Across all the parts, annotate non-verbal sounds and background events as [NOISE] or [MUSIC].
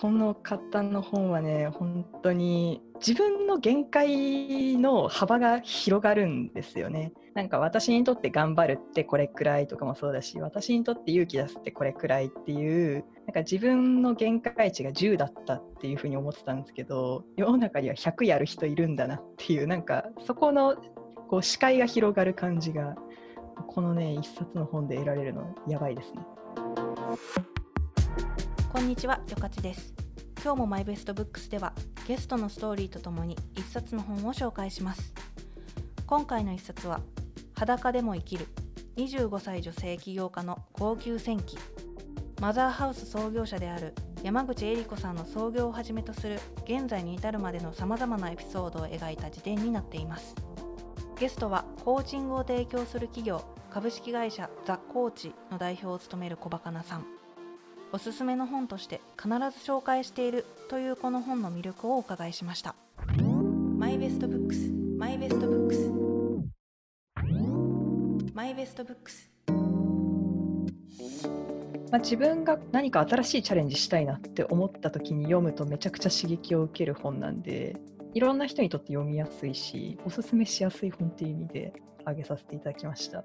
この方の本はね本当に自分の限界の幅が広がるんですよね。なんか私にとって頑張るってこれくらいとかもそうだし私にとって勇気出すってこれくらいっていうなんか自分の限界値が10だったっていうふうに思ってたんですけど世の中には100やる人いるんだなっていうなんかそこのこう視界が広がる感じがこのね一冊の本で得られるのやばいですね。こんにちは、よかちです。今日もマイベストブックスではゲストのストーリーとともに一冊の本を紹介します。今回の一冊は裸でも生きる25歳女性起業家の号泣戦記マザーハウス創業者である山口恵理子さんの創業をはじめとする現在に至るまでのさまざまなエピソードを描いた辞典になっていますゲストはコーチングを提供する企業株式会社ザ・コーチの代表を務める小バカなさん。おすすめの本として必ず紹介しているというこの本の魅力をお伺いしました。マイベストブックス。マイベストブックス。マイベストブックス。まあ、自分が何か新しいチャレンジしたいなって思った時に読むとめちゃくちゃ刺激を受ける本なんでいろんな人にとって読みやすいしおすすめしやすい本っていう意味で挙げさせていただきました。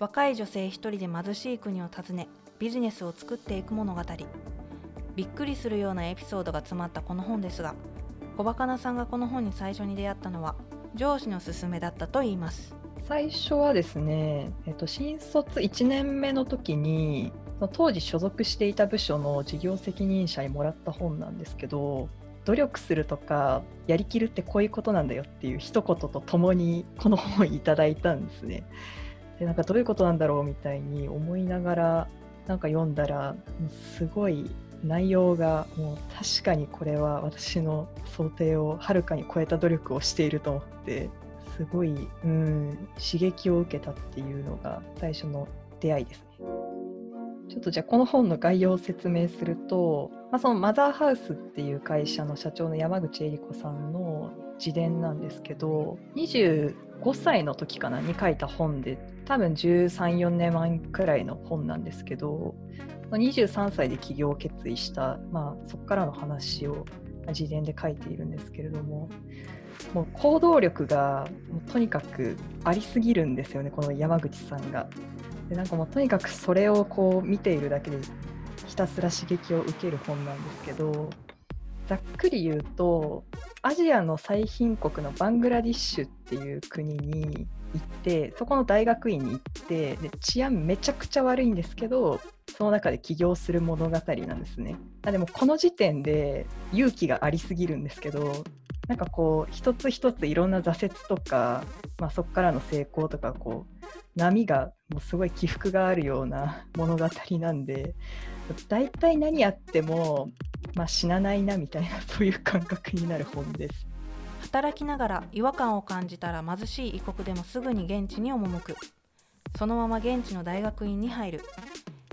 若い女性一人で貧しい国を訪ねビジネスを作っていく物語びっくりするようなエピソードが詰まったこの本ですが小バカなさんがこの本に最初に出会ったのは上司の勧めだったといいます最初はですね、えっと、新卒1年目の時に当時所属していた部署の事業責任者にもらった本なんですけど努力するとかやりきるってこういうことなんだよっていう一言とともにこの本をいただいたんですね。でなんかどういうことなんだろうみたいに思いながらなんか読んだらすごい内容がもう確かにこれは私の想定をはるかに超えた努力をしていると思ってすごい、うん、刺激を受けたっていうのが最初の出会いですね。ちょっとじゃあこの本の概要を説明すると、まあ、そのマザーハウスっていう会社の社長の山口恵理子さんの自伝なんですけど25歳の時かなに書いた本で多分13、4年前くらいの本なんですけど、23歳で起業を決意した、まあ、そこからの話を自伝で書いているんですけれども、もう行動力がとにかくありすぎるんですよね、この山口さんが。でなんかもうとにかくそれをこう見ているだけでひたすら刺激を受ける本なんですけど、ざっくり言うと、アジアの最貧国のバングラディッシュっていう国に行ってそこの大学院に行ってで治安めちゃくちゃ悪いんですけどその中で起業する物語なんですね。あでもこの時点で勇気がありすぎるんですけどなんかこう一つ一ついろんな挫折とか、まあ、そこからの成功とかこう波がもうすごい起伏があるような物語なんで大体何やっても、まあ、死なないなみたいな [LAUGHS] そういう感覚になる本です。働きながら違和感を感じたら貧しい異国でもすぐに現地に赴く。そのまま現地の大学院に入る。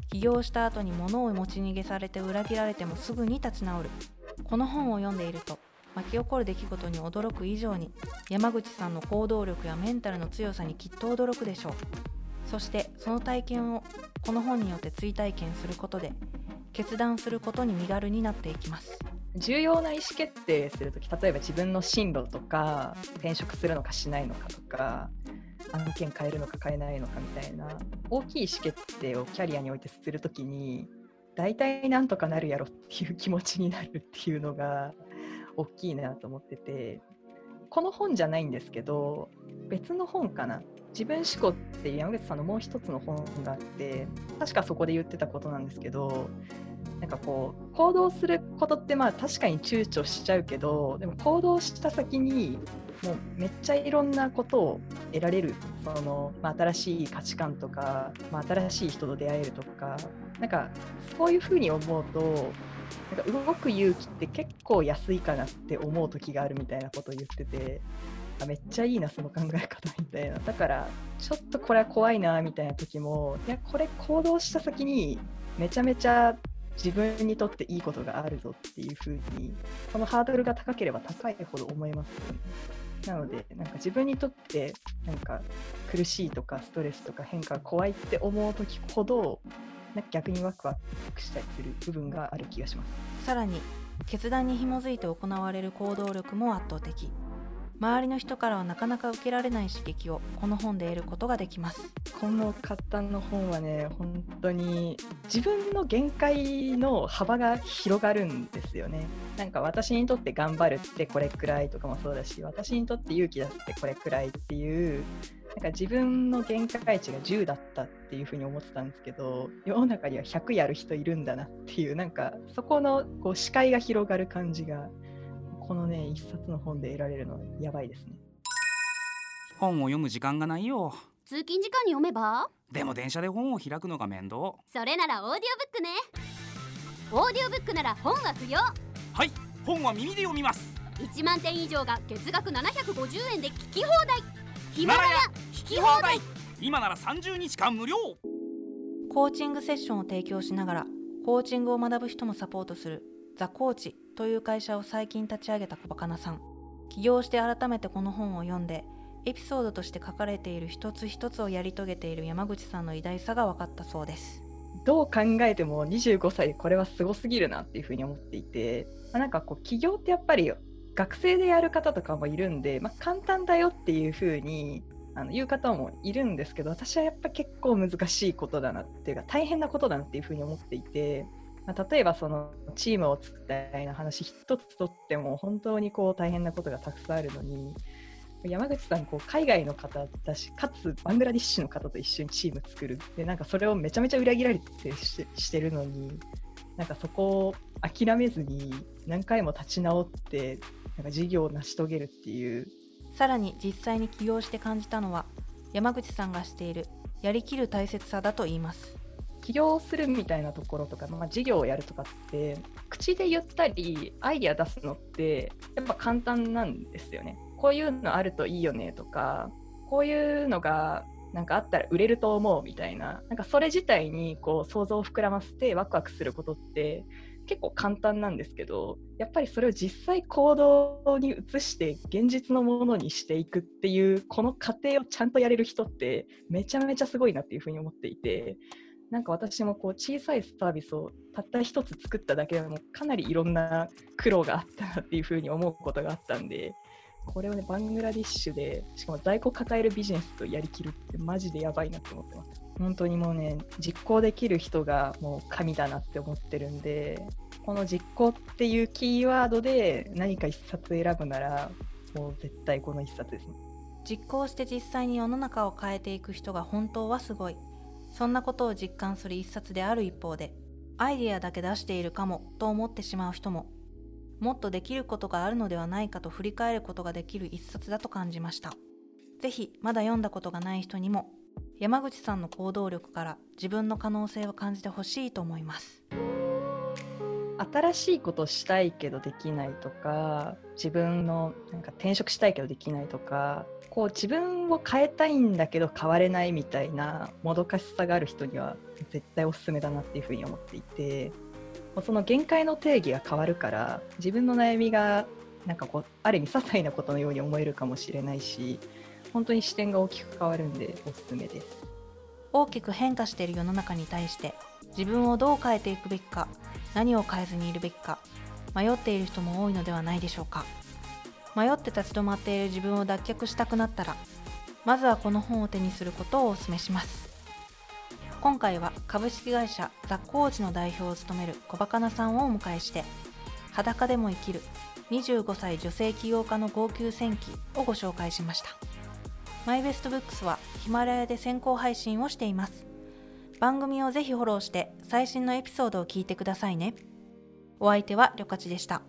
起業した後に物を持ち逃げされて裏切られてもすぐに立ち直る。この本を読んでいると巻き起こる出来事に驚く以上に山口さんの行動力やメンタルの強さにきっと驚くでしょう。そしてその体験をこの本によって追体験することで決断することに身軽になっていきます。重要な意思決定するとき例えば自分の進路とか転職するのかしないのかとか案件変えるのか変えないのかみたいな大きい意思決定をキャリアにおいてするときに大体なんとかなるやろっていう気持ちになるっていうのが大きいなと思っててこの本じゃないんですけど別の本かな。自分思考って山口さんのもう一つの本があって確かそこで言ってたことなんですけどなんかこう行動することってまあ確かに躊躇しちゃうけどでも行動した先にもうめっちゃいろんなことを得られる。その、まあ、新しい価値観とか、まあ、新しい人と出会えるとかなんかそういうふうに思うとなんか動く勇気って結構安いかなって思う時があるみたいなことを言っててあめっちゃいいなその考え方みたいな。だからちょっとこれは怖いなみたいな時もいやこれ行動した先にめちゃめちゃ自分にとっていいことがあるぞっていうふうにそのハードルが高ければ高いほど思いますよね。なのでなんか自分にとってなんか苦しいとかストレスとか変化が怖いって思う時ほどなんか逆にワクワクしたりする部分がある気がします。さらに決断に紐づいて行われる行動力も圧倒的。周りの人からはなかなか受けられない刺激をこの本で得ることができます。この方の本はね本当に自分の限界の幅が広がるんですよね。なんか私にとって頑張るってこれくらいとかもそうだし私にとって勇気だってこれくらいっていうなんか自分の限界値が10だったっていうふうに思ってたんですけど世の中には100やる人いるんだなっていうなんかそこのこう視界が広がる感じがこのね一冊の本で得られるのやばいですね。本を読む時間がないよ。通勤時間に読めば？でも電車で本を開くのが面倒。それならオーディオブックね。オーディオブックなら本は不要。はい本は耳で読みます。1万点以上が月額750円で聞き放題。ヒマラヤ聞き放題。今なら30日間無料。コーチングセッションを提供しながらコーチングを学ぶ人もサポートするザ・コーチという会社を最近立ち上げた小バカなさん。起業して改めてこの本を読んでエピソードとして書かれている一つ一つをやり遂げている山口さんの偉大さが分かったそうです。どう考えても25歳これはすごすぎるなっていうふうに思っていて、まあ、なんかこう起業ってやっぱり学生でやる方とかもいるんで、まあ、簡単だよっていうふうにあの言う方もいるんですけど私はやっぱ結構難しいことだなっていうか大変なことだなっていうふうに思っていてまあ、例えばそのチームを作ったみたいな話一つとっても本当にこう大変なことがたくさんあるのに山口さんこう海外の方だしかつバングラディッシュの方と一緒にチーム作る。でなんかそれをめちゃめちゃ裏切られてししてるのになんかそこを諦めずに何回も立ち直ってなんか事業を成し遂げるっていう。さらに実際に起業して感じたのは山口さんがしているやりきる大切さだと言います。起業するみたいなところとか、まあ、事業をやるとかって口で言ったりアイデア出すのってやっぱ簡単なんですよね。こういうのあるといいよねとかこういうのがなんかあったら売れると思うみたいななんかそれ自体にこう想像を膨らませてワクワクすることって結構簡単なんですけどやっぱりそれを実際行動に移して現実のものにしていくっていうこの過程をちゃんとやれる人ってめちゃめちゃすごいなっていうふうに思っていてなんか私もこう小さいサービスをたった一つ作っただけでもかなりいろんな苦労があったなっていうふうに思うことがあったんでこれをねバングラディッシュでしかも在庫抱えるビジネスとやりきるってマジでやばいなって思ってます。本当にもうね実行できる人がもう神だなって思ってるんでこの実行っていうキーワードで何か一冊選ぶならもう絶対この一冊ですね。実行して実際に世の中を変えていく人が本当はすごい。そんなことを実感する一冊である一方でアイデアだけ出しているかもと思ってしまう人ももっとできることがあるのではないかと振り返ることができる一冊だと感じました。是非まだ読んだことがない人にも山口さんの行動力から自分の可能性を感じてほしいと思います。新しいことしたいけどできないとか自分のなんか転職したいけどできないとかこう自分を変えたいんだけど変われないみたいなもどかしさがある人には絶対おすすめだなっていうふうに思っていてその限界の定義が変わるから自分の悩みがなんかこうある意味些細なことのように思えるかもしれないし本当に視点が大きく変わるんでおすすめです。大きく変化している世の中に対して自分をどう変えていくべきか何を変えずにいるべきか。迷っている人も多いのではないでしょうか。迷って立ち止まっている自分を脱却したくなったらまずはこの本を手にすることをお勧めします。今回は株式会社ザ・コーチの代表を務める小バカなさんをお迎えして裸でも生きる25歳女性起業家の号泣戦記をご紹介しました。マイベストブックスはヒマラヤで先行配信をしています。番組をぜひフォローして最新のエピソードを聞いてくださいねお相手はりょかちでした。